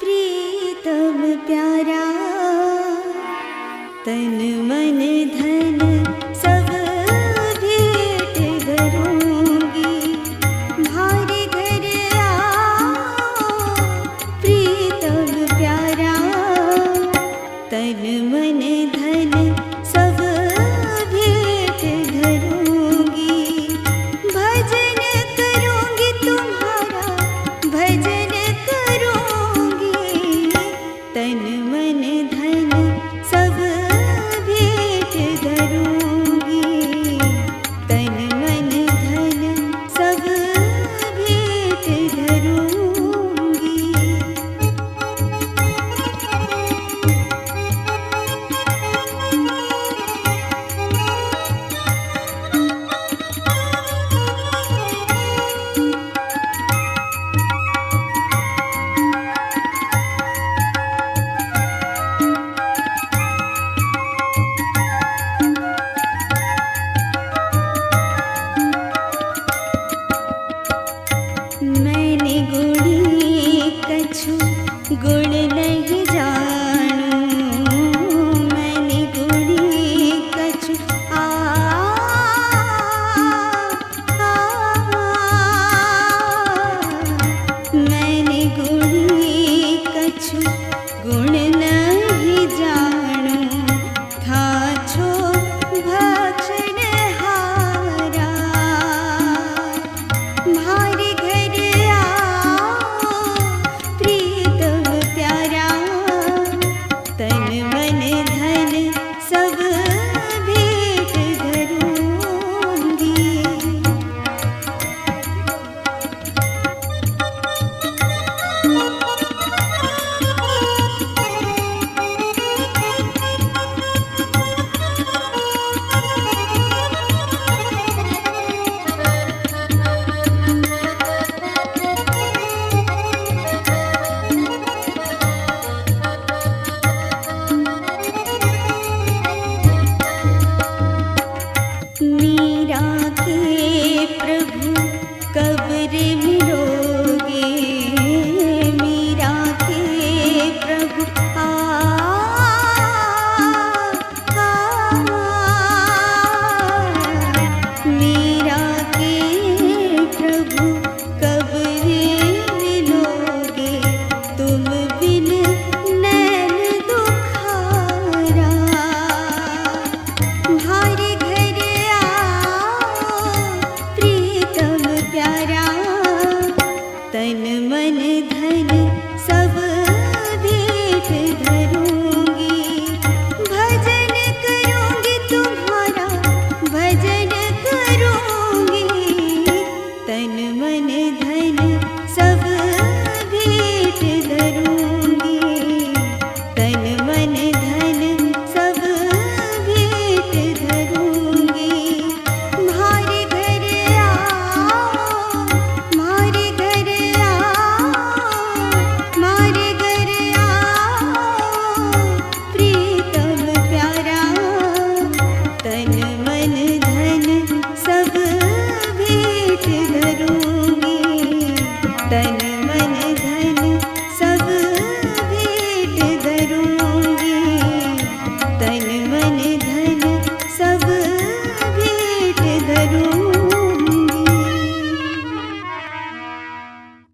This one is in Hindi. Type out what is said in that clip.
प्रीतम प्यारा तन मन धन तेरे